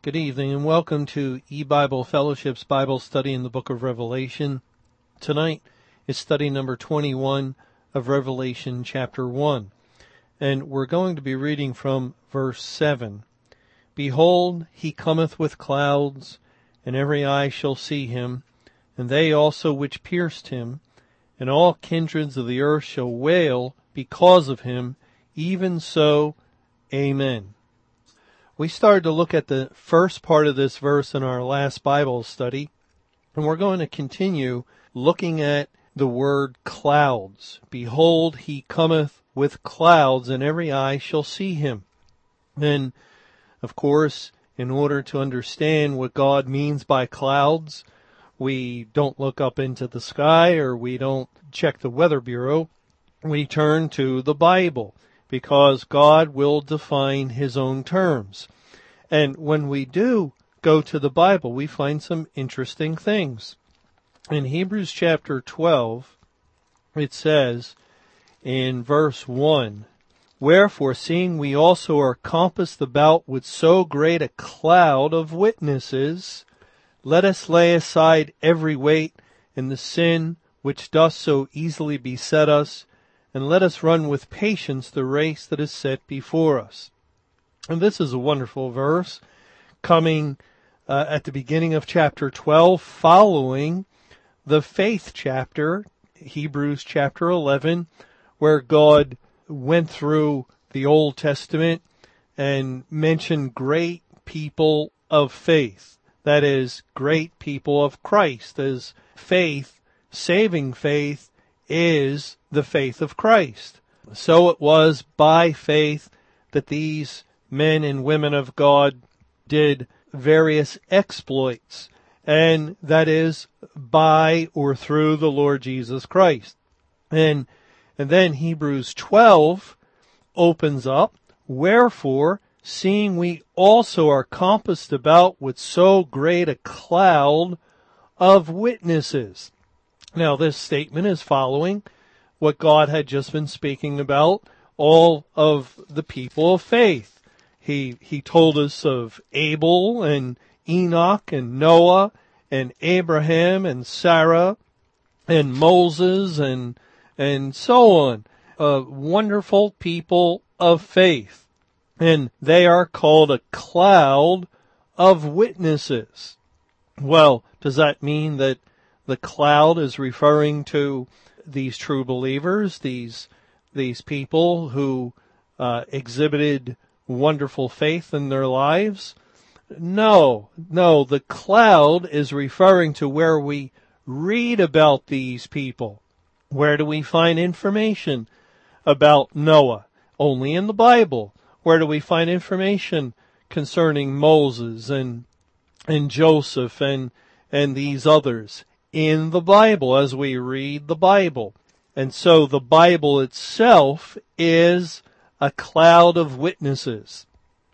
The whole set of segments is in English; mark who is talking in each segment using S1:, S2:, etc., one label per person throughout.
S1: Good evening and welcome to E-Bible Fellowship's Bible study in the book of Revelation. Tonight is study number 21 of Revelation chapter 1. And we're going to be reading from verse 7. Behold, he cometh with clouds, and every eye shall see him, and they also which pierced him, and all kindreds of the earth shall wail because of him, even so, Amen. We started to look at the first part of this verse in our last Bible study, and we're going to continue looking at the word clouds. Behold, he cometh with clouds, and every eye shall see him. And, of course, in order to understand what God means by clouds, we don't look up into the sky or we don't check the weather bureau. We turn to the Bible because God will define his own terms. And when we do go to the Bible, we find some interesting things. In Hebrews chapter 12, it says in verse 1, Wherefore, seeing we also are compassed about with so great a cloud of witnesses, let us lay aside every weight and the sin which doth so easily beset us, and let us run with patience the race that is set before us. And this is a wonderful verse coming uh, at the beginning of chapter 12 following the faith chapter, Hebrews chapter 11, where God went through the Old Testament and mentioned great people of faith. That is, great people of Christ, as faith, saving faith, is the faith of Christ. So it was by faith that these men and women of God did various exploits, and that is by or through the Lord Jesus Christ. And, and then Hebrews 12 opens up, wherefore, seeing we also are compassed about with so great a cloud of witnesses. Now this statement is following what God had just been speaking about all of the people of faith. He, he told us of Abel and Enoch and Noah and Abraham and Sarah and Moses and, and so on. Uh, wonderful people of faith. And they are called a cloud of witnesses. Well, does that mean that the cloud is referring to these true believers, these these people who uh, exhibited wonderful faith in their lives? No, no, the cloud is referring to where we read about these people. Where do we find information about Noah? Only in the Bible. Where do we find information concerning Moses and and Joseph and and these others? In the Bible as we read the Bible. And so the Bible itself is a cloud of witnesses.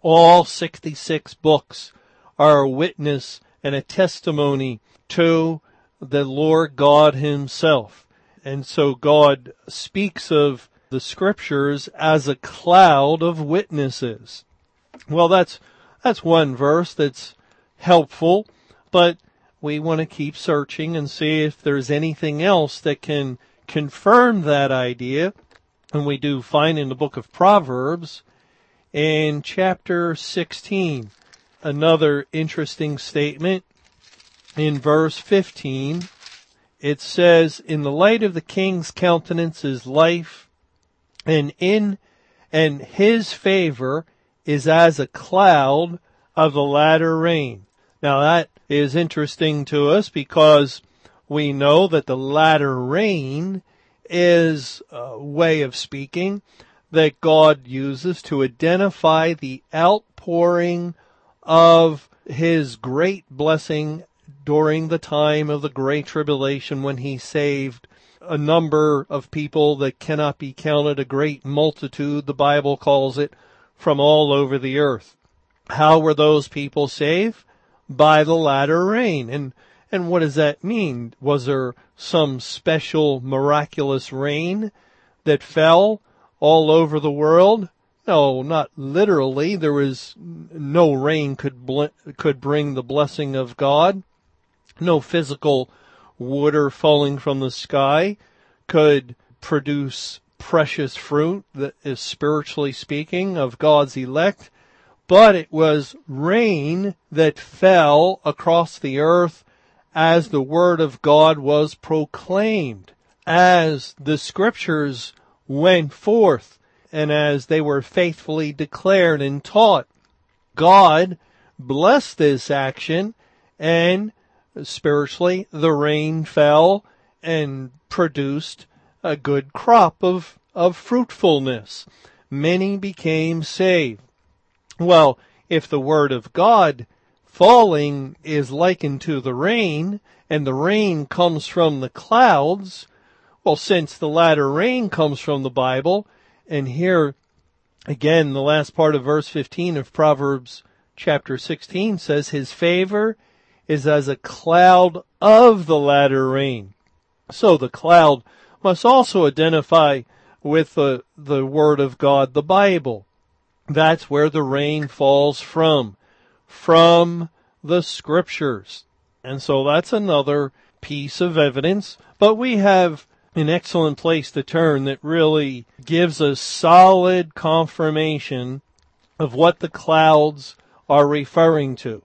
S1: All 66 books are a witness and a testimony to the Lord God himself. And so God speaks of the scriptures as a cloud of witnesses. Well, that's, that's one verse that's helpful, but we want to keep searching and see if there's anything else that can confirm that idea. And we do find in the book of Proverbs in chapter 16 another interesting statement in verse 15. It says, in the light of the king's countenance is life and in and his favor is as a cloud of the latter rain. Now that is interesting to us because we know that the latter rain is a way of speaking that God uses to identify the outpouring of his great blessing during the time of the great tribulation when he saved a number of people that cannot be counted, a great multitude, the Bible calls it, from all over the earth. How were those people saved? By the latter rain. And, and what does that mean? Was there some special miraculous rain that fell all over the world? No, not literally. There was no rain could bl- could bring the blessing of God. No physical water falling from the sky could produce precious fruit that is spiritually speaking of God's elect, but it was rain that fell across the earth as the word of God was proclaimed, as the scriptures went forth, and as they were faithfully declared and taught. God blessed this action and spiritually the rain fell and produced a good crop of, of fruitfulness. Many became saved. Well, if the word of God falling is likened to the rain, and the rain comes from the clouds, well, since the latter rain comes from the Bible, and here again, the last part of verse 15 of Proverbs chapter 16 says, His favor is as a cloud of the latter rain. So the cloud must also identify with the, the Word of God, the Bible. That's where the rain falls from. From the Scriptures. And so that's another piece of evidence. But we have an excellent place to turn that really gives us solid confirmation of what the clouds are referring to.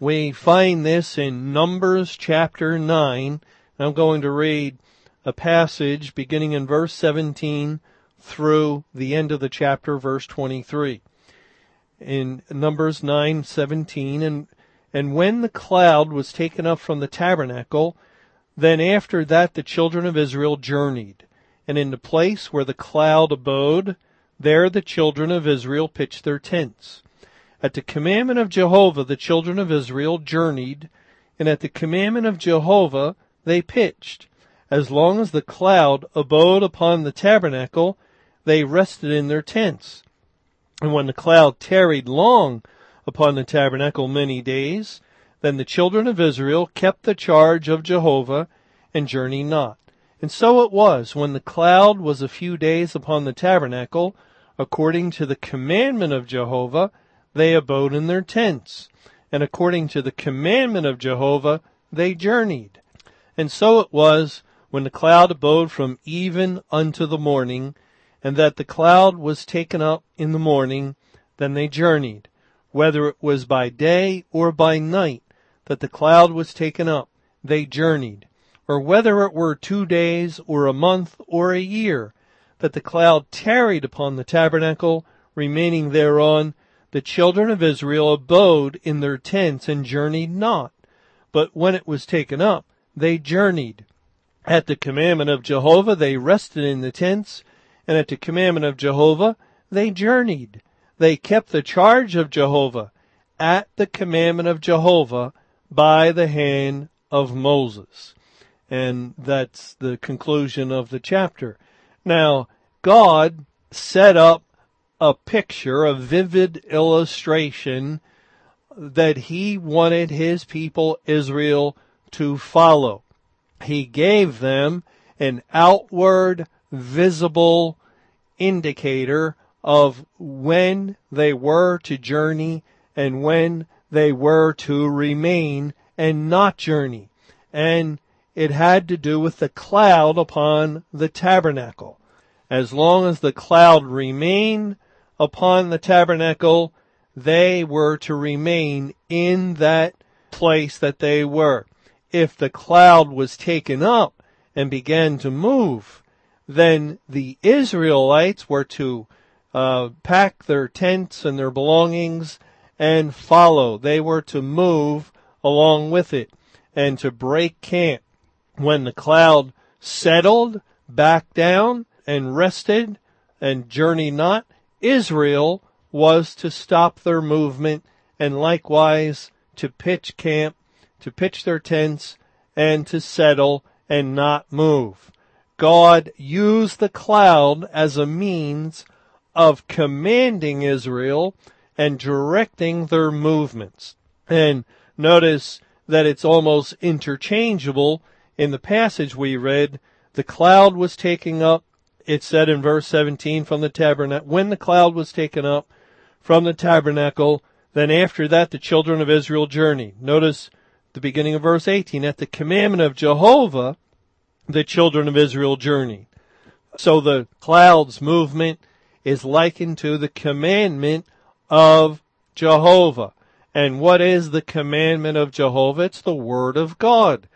S1: We find this in Numbers chapter 9. I'm going to read a passage beginning in verse 17 through the end of the chapter, verse 23. In Numbers 9:17, and and when the cloud was taken up from the tabernacle, then after that the children of Israel journeyed, and in the place where the cloud abode, there the children of Israel pitched their tents. At the commandment of Jehovah the children of Israel journeyed, and at the commandment of Jehovah they pitched. As long as the cloud abode upon the tabernacle, they rested in their tents. And when the cloud tarried long upon the tabernacle many days, then the children of Israel kept the charge of Jehovah and journeyed not. And so it was when the cloud was a few days upon the tabernacle, according to the commandment of Jehovah, they abode in their tents, and according to the commandment of Jehovah, they journeyed. And so it was when the cloud abode from even unto the morning, and that the cloud was taken up in the morning, then they journeyed, whether it was by day or by night that the cloud was taken up, they journeyed, or whether it were two days or a month or a year, that the cloud tarried upon the tabernacle, remaining thereon, the children of Israel abode in their tents and journeyed not. But when it was taken up, they journeyed. At the commandment of Jehovah, they rested in the tents, and at the commandment of Jehovah, they journeyed. They kept the charge of Jehovah at the commandment of Jehovah by the hand of Moses. And that's the conclusion of the chapter. Now, God set up a picture, a vivid illustration that he wanted his people Israel to follow. He gave them an outward visible indicator of when they were to journey and when they were to remain and not journey. And it had to do with the cloud upon the tabernacle. As long as the cloud remained upon the tabernacle, they were to remain in that place that they were. If the cloud was taken up and began to move, then the Israelites were to uh, pack their tents and their belongings and follow. They were to move along with it and to break camp. When the cloud settled back down and rested and journey not, Israel was to stop their movement and likewise to pitch camp, to pitch their tents, and to settle and not move. God used the cloud as a means of commanding Israel and directing their movements. And notice that it's almost interchangeable in the passage we read. The cloud was taking up it said in verse 17 from the tabernacle, when the cloud was taken up from the tabernacle, then after that the children of Israel journeyed. Notice the beginning of verse 18, at the commandment of Jehovah, the children of Israel journeyed. So the clouds movement is likened to the commandment of Jehovah. And what is the commandment of Jehovah? It's the Word of God.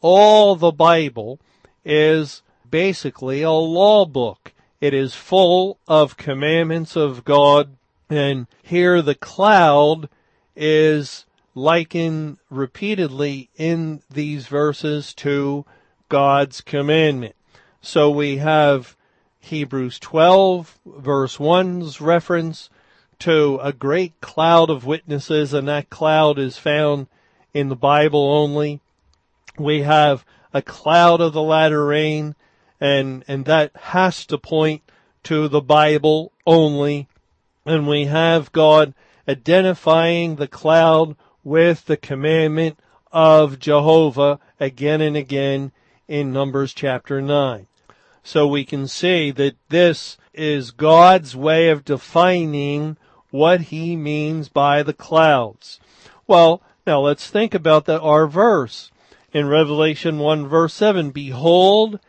S1: All the Bible is basically a law book. It is full of commandments of God. And here the cloud is likened repeatedly in these verses to God's commandment. So we have Hebrews 12 verse 1's reference to a great cloud of witnesses and that cloud is found in the Bible only. We have a cloud of the latter rain and, and that has to point to the Bible only. And we have God identifying the cloud with the commandment of Jehovah again and again in Numbers chapter 9. So we can see that this is God's way of defining what he means by the clouds. Well, now let's think about that our verse in Revelation 1 verse 7. Behold,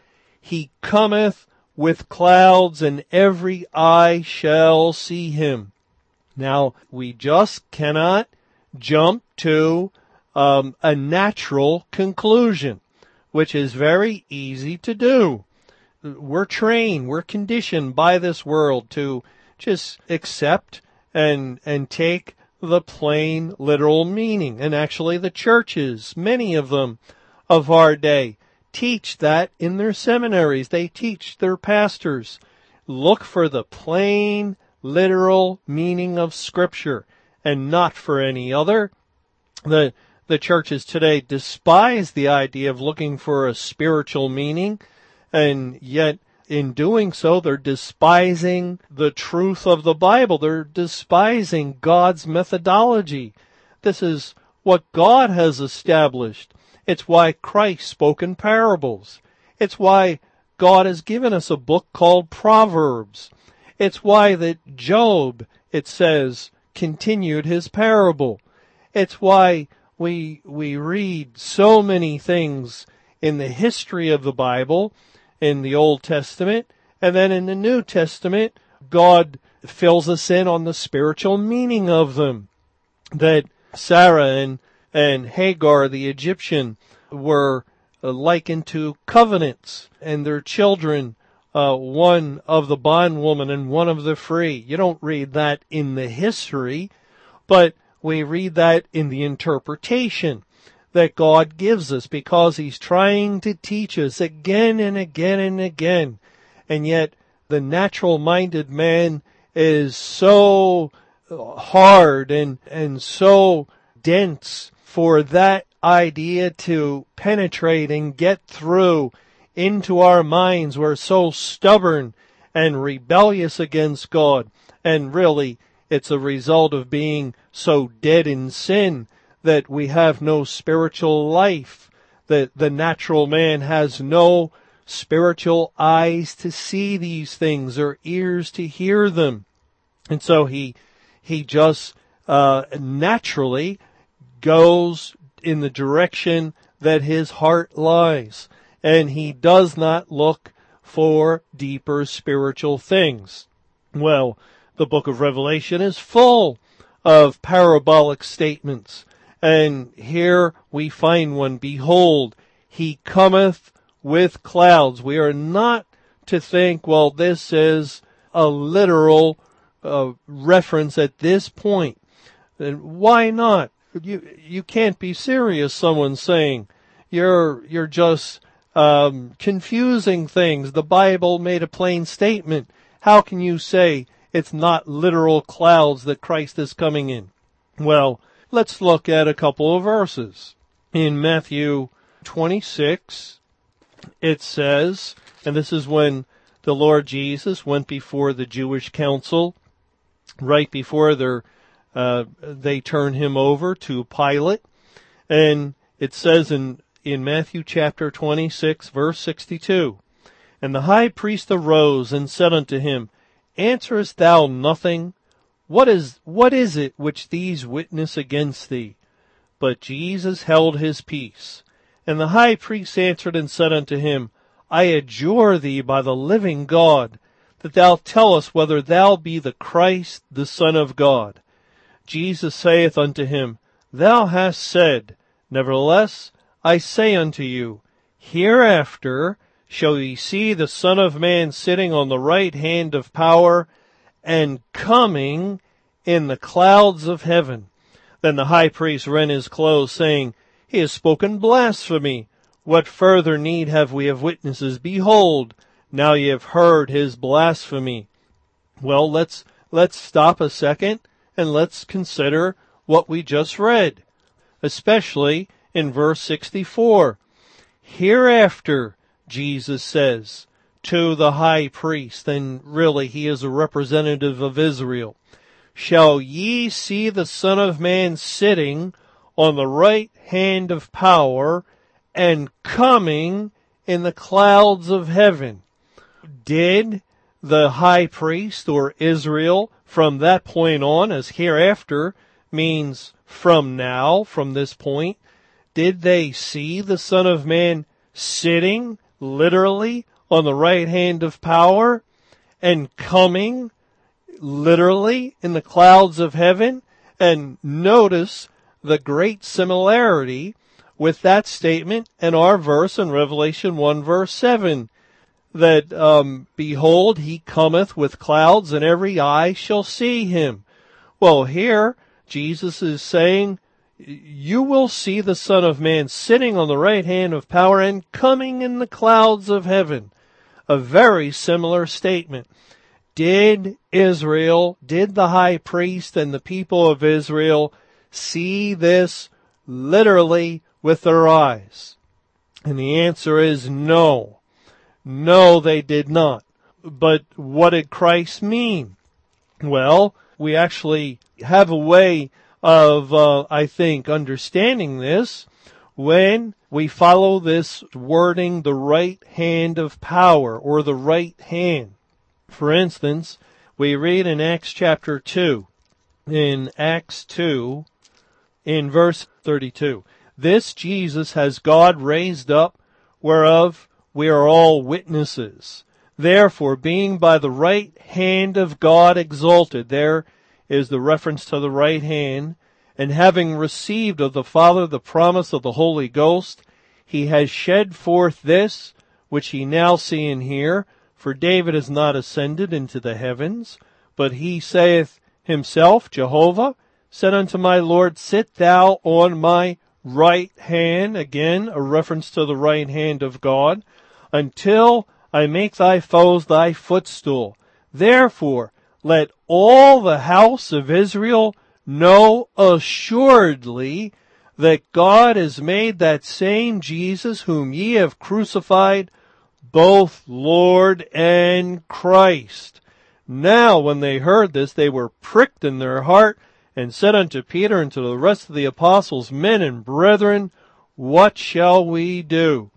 S1: he cometh with clouds and every eye shall see him. Now, we just cannot jump to um, a natural conclusion, which is very easy to do. We're trained, we're conditioned by this world to just accept and and take the plain literal meaning. And actually the churches, many of them of our day, teach that in their seminaries. They teach their pastors. Look for the plain, literal meaning of scripture and not for any other. The, the churches today despise the idea of looking for a spiritual meaning and yet in doing so, they're despising the truth of the Bible. They're despising God's methodology. This is what God has established. It's why Christ spoke in parables. It's why God has given us a book called Proverbs. It's why that Job, it says, continued his parable. It's why we, we read so many things in the history of the Bible, in the Old Testament, and then in the New Testament, God fills us in on the spiritual meaning of them. That Sarah and and Hagar the Egyptian were uh, likened to covenants and their children, uh, one of the bondwoman and one of the free. You don't read that in the history, but we read that in the interpretation that God gives us because He's trying to teach us again and again and again. And yet the natural minded man is so hard and, and so dense for that idea to penetrate and get through into our minds. We're so stubborn and rebellious against God. And really, it's a result of being so dead in sin that we have no spiritual life, that the natural man has no spiritual eyes to see these things or ears to hear them. And so he, he just, uh, naturally goes in the direction that his heart lies. And he does not look for deeper spiritual things. Well, the book of Revelation is full of parabolic statements. And here we find one. Behold, he cometh with clouds. We are not to think, well, this is a literal uh, reference at this point. And why not? you you can't be serious. Someone's saying you're you're just um, confusing things. The Bible made a plain statement. How can you say it's not literal clouds that Christ is coming in? Well, let's look at a couple of verses. In Matthew 26, it says, and this is when the Lord Jesus went before the Jewish council, right before their uh, they turn him over to Pilate, and it says in in Matthew chapter 26 verse 62, And the high priest arose and said unto him, Answerest thou nothing? What is, what is it which these witness against thee? But Jesus held his peace. And the high priest answered and said unto him, I adjure thee by the living God, that thou tell us whether thou be the Christ, the Son of God. Jesus saith unto him, Thou hast said, Nevertheless, I say unto you, Hereafter shall ye see the Son of Man sitting on the right hand of power and coming in the clouds of heaven. Then the high priest rent his clothes, saying, He has spoken blasphemy. What further need have we of witnesses? Behold, now ye have heard his blasphemy. Well, let's, let's stop a second and let's consider what we just read, especially in verse 64. Hereafter, Jesus says to the high priest, and really he is a representative of Israel, shall ye see the Son of Man sitting on the right hand of power and coming in the clouds of heaven. Did the high priest or Israel from that point on, as hereafter means from now, from this point, did they see the Son of Man sitting literally on the right hand of power and coming literally in the clouds of heaven? And notice the great similarity with that statement and our verse in Revelation 1 verse 7 that, um, behold, he cometh with clouds and every eye shall see him. Well, here, Jesus is saying, you will see the Son of Man sitting on the right hand of power and coming in the clouds of heaven. A very similar statement. Did Israel, did the high priest and the people of Israel see this literally with their eyes? And the answer is no. No, they did not. But what did Christ mean? Well, we actually have a way of, uh, I think, understanding this when we follow this wording, the right hand of power or the right hand. For instance, we read in Acts chapter 2, in Acts 2, in verse 32, this Jesus has God raised up, whereof we are all witnesses. Therefore, being by the right hand of God exalted, there is the reference to the right hand, and having received of the Father the promise of the Holy Ghost, he has shed forth this, which ye now see and hear, for David is not ascended into the heavens, but he saith himself, Jehovah, said unto my Lord, Sit thou on my right hand, again, a reference to the right hand of God, until I make thy foes thy footstool. Therefore, let all the house of Israel know assuredly that God has made that same Jesus whom ye have crucified both Lord and Christ. Now when they heard this, they were pricked in their heart and said unto Peter and to the rest of the apostles, men and brethren, what shall we do?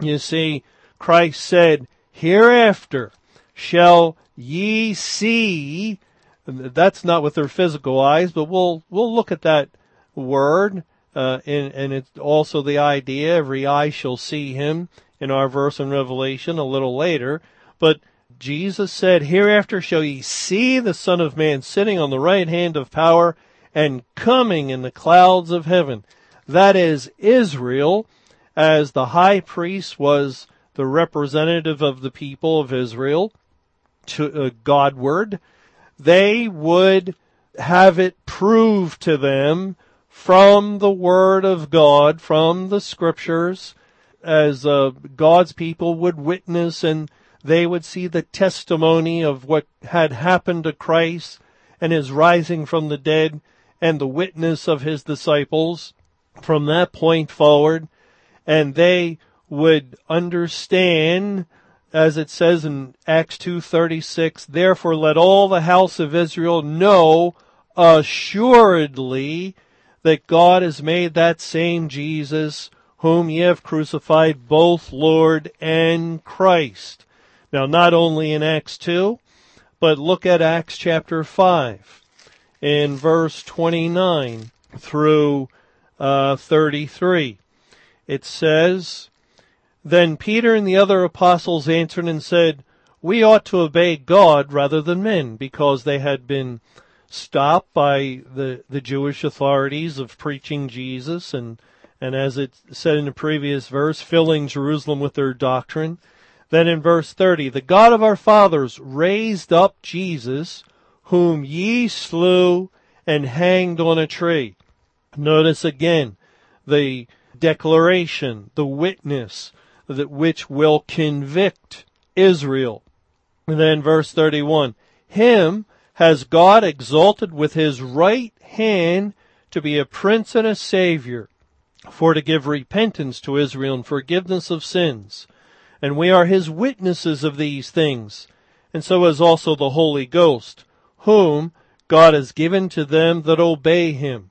S1: You see, Christ said, hereafter shall ye see, that's not with their physical eyes, but we'll, we'll look at that word, uh, and, and it's also the idea, every eye shall see him in our verse in Revelation a little later, but Jesus said, hereafter shall ye see the Son of Man sitting on the right hand of power and coming in the clouds of heaven. That is Israel, as the high priest was the representative of the people of Israel to uh, Godward, they would have it proved to them from the Word of God, from the Scriptures, as uh, God's people would witness and they would see the testimony of what had happened to Christ and his rising from the dead and the witness of his disciples from that point forward. And they would understand as it says in Acts 2:36 therefore let all the house of Israel know assuredly that God has made that same Jesus whom ye have crucified both Lord and Christ Now, not only in Acts 2, but look at Acts chapter 5 in verse 29 through uh, 33. It says, Then Peter and the other apostles answered and said, We ought to obey God rather than men, because they had been stopped by the, the Jewish authorities of preaching Jesus and, and as it said in the previous verse, filling Jerusalem with their doctrine. Then in verse 30, the God of our fathers raised up Jesus, whom ye slew and hanged on a tree. Notice again the declaration, the witness that which will convict Israel. And then verse 31, him has God exalted with his right hand to be a prince and a savior, for to give repentance to Israel and forgiveness of sins. And we are his witnesses of these things, and so is also the Holy Ghost, whom God has given to them that obey him.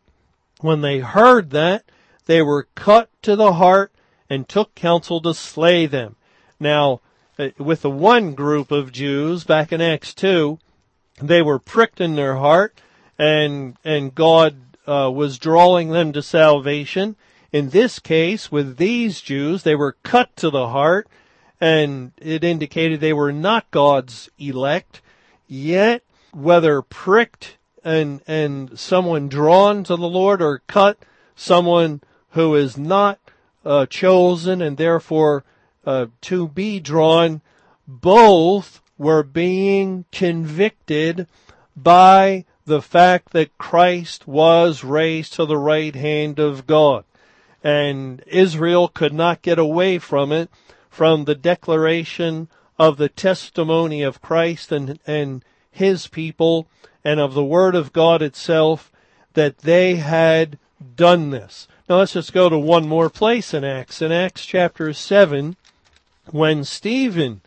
S1: When they heard that, they were cut to the heart and took counsel to slay them. Now, uh, with the one group of Jews back in Acts 2, they were pricked in their heart and, and God uh, was drawing them to salvation. In this case, with these Jews, they were cut to the heart and it indicated they were not God's elect. Yet, whether pricked and, and someone drawn to the Lord or cut, someone who is not uh, chosen and therefore uh, to be drawn, both were being convicted by the fact that Christ was raised to the right hand of God. And Israel could not get away from it, from the declaration of the testimony of Christ and, and his people and of the word of God itself that they had done this. Now let's just go to one more place in Acts. In Acts chapter 7, when Stephen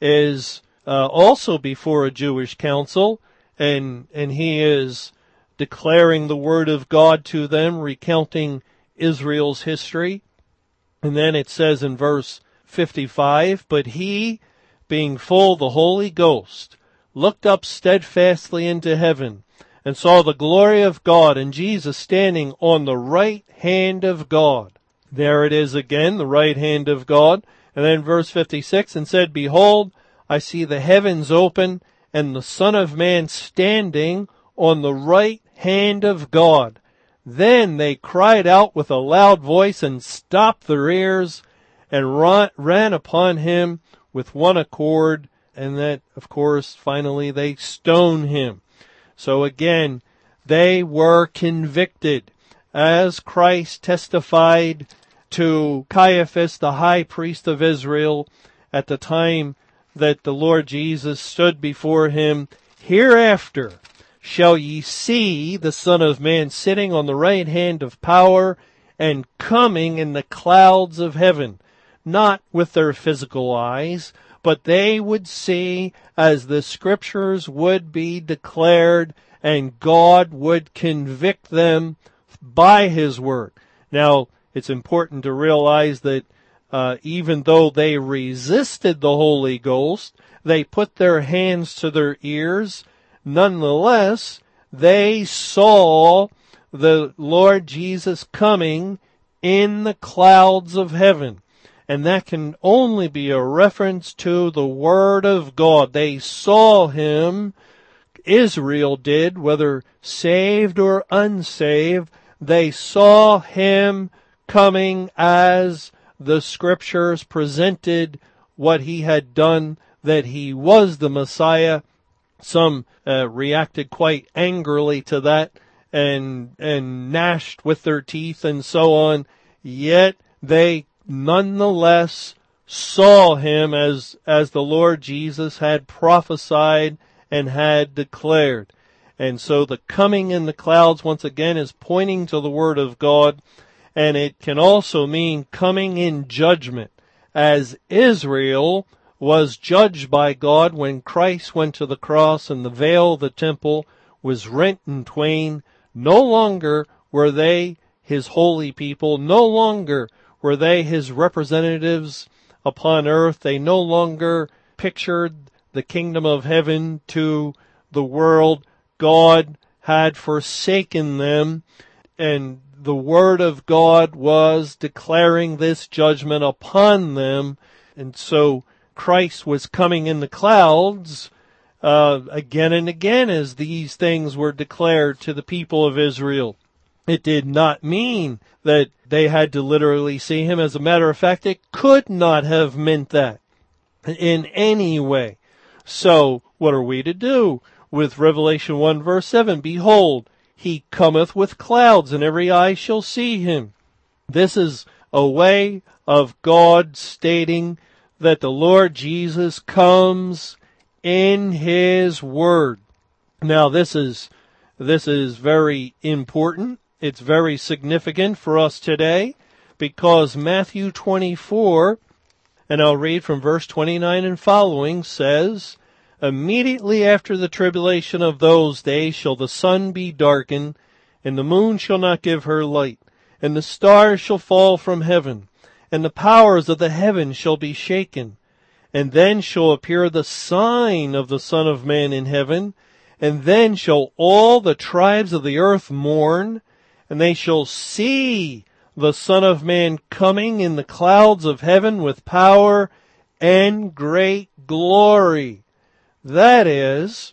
S1: is uh, also before a Jewish council, and and he is declaring the word of God to them, recounting Israel's history. And then it says in verse 55, but he, being full of the Holy Ghost, looked up steadfastly into heaven and saw the glory of God and Jesus standing on the right hand of God. There it is again, the right hand of God. And then verse 56, and said, Behold, I see the heavens open and the Son of Man standing on the right hand of God. Then they cried out with a loud voice and stopped their ears and ran upon him with one accord. And that, of course, finally they stone him. So again, they were convicted as Christ testified to Caiaphas, the high priest of Israel, at the time that the Lord Jesus stood before him, hereafter shall ye see the Son of Man sitting on the right hand of power and coming in the clouds of heaven, not with their physical eyes, but they would see as the scriptures would be declared and God would convict them by his word. Now, it's important to realize that uh, even though they resisted the Holy Ghost, they put their hands to their ears. Nonetheless, they saw the Lord Jesus coming in the clouds of heaven. And that can only be a reference to the Word of God. They saw Him, Israel did, whether saved or unsaved, they saw Him coming as the scriptures presented what he had done, that he was the Messiah. Some uh, reacted quite angrily to that and and gnashed with their teeth and so on. Yet they nonetheless saw him as as the Lord Jesus had prophesied and had declared. And so the coming in the clouds once again is pointing to the word of God and it can also mean coming in judgment, as Israel was judged by God when Christ went to the cross and the veil of the temple was rent in twain. No longer were they his holy people. No longer were they his representatives upon earth. They no longer pictured the kingdom of heaven to the world. God had forsaken them and the word of God was declaring this judgment upon them. And so Christ was coming in the clouds, uh, again and again as these things were declared to the people of Israel. It did not mean that they had to literally see him. As a matter of fact, it could not have meant that in any way. So what are we to do with Revelation 1 verse 7? Behold, he cometh with clouds and every eye shall see him. This is a way of God stating that the Lord Jesus comes in his word. Now this is, this is very important it's very significant for us today because Matthew 24, and I'll read from verse 29 and following, says, Immediately after the tribulation of those days shall the sun be darkened, and the moon shall not give her light, and the stars shall fall from heaven, and the powers of the heaven shall be shaken. And then shall appear the sign of the Son of Man in heaven, and then shall all the tribes of the earth mourn, and they shall see the Son of Man coming in the clouds of heaven with power and great glory. That is,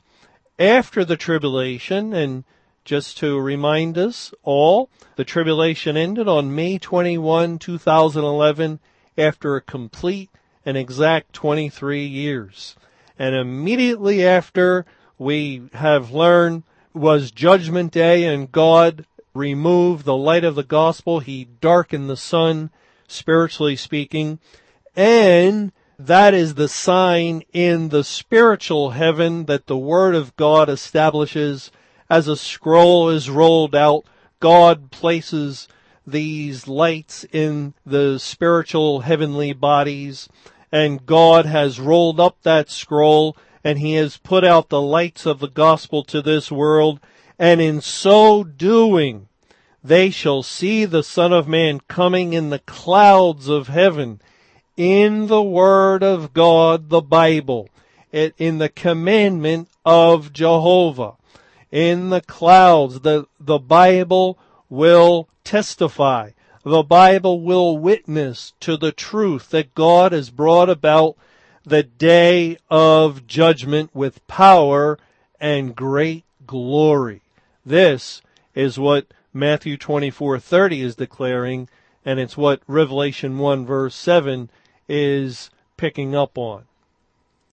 S1: after the tribulation, and just to remind us all, the tribulation ended on May 21, 2011, after a complete and exact 23 years. And immediately after, we have learned was Judgment Day and God removed the light of the gospel. He darkened the sun, spiritually speaking. And that is the sign in the spiritual heaven that the word of God establishes as a scroll is rolled out. God places these lights in the spiritual heavenly bodies and God has rolled up that scroll and he has put out the lights of the gospel to this world and in so doing, they shall see the Son of Man coming in the clouds of heaven, in the Word of God, the Bible, in the commandment of Jehovah, in the clouds, the, the Bible will testify. The Bible will witness to the truth that God has brought about the day of judgment with power and great glory. This is what Matthew 24:30 is declaring and it's what Revelation 1 verse 7 is picking up on.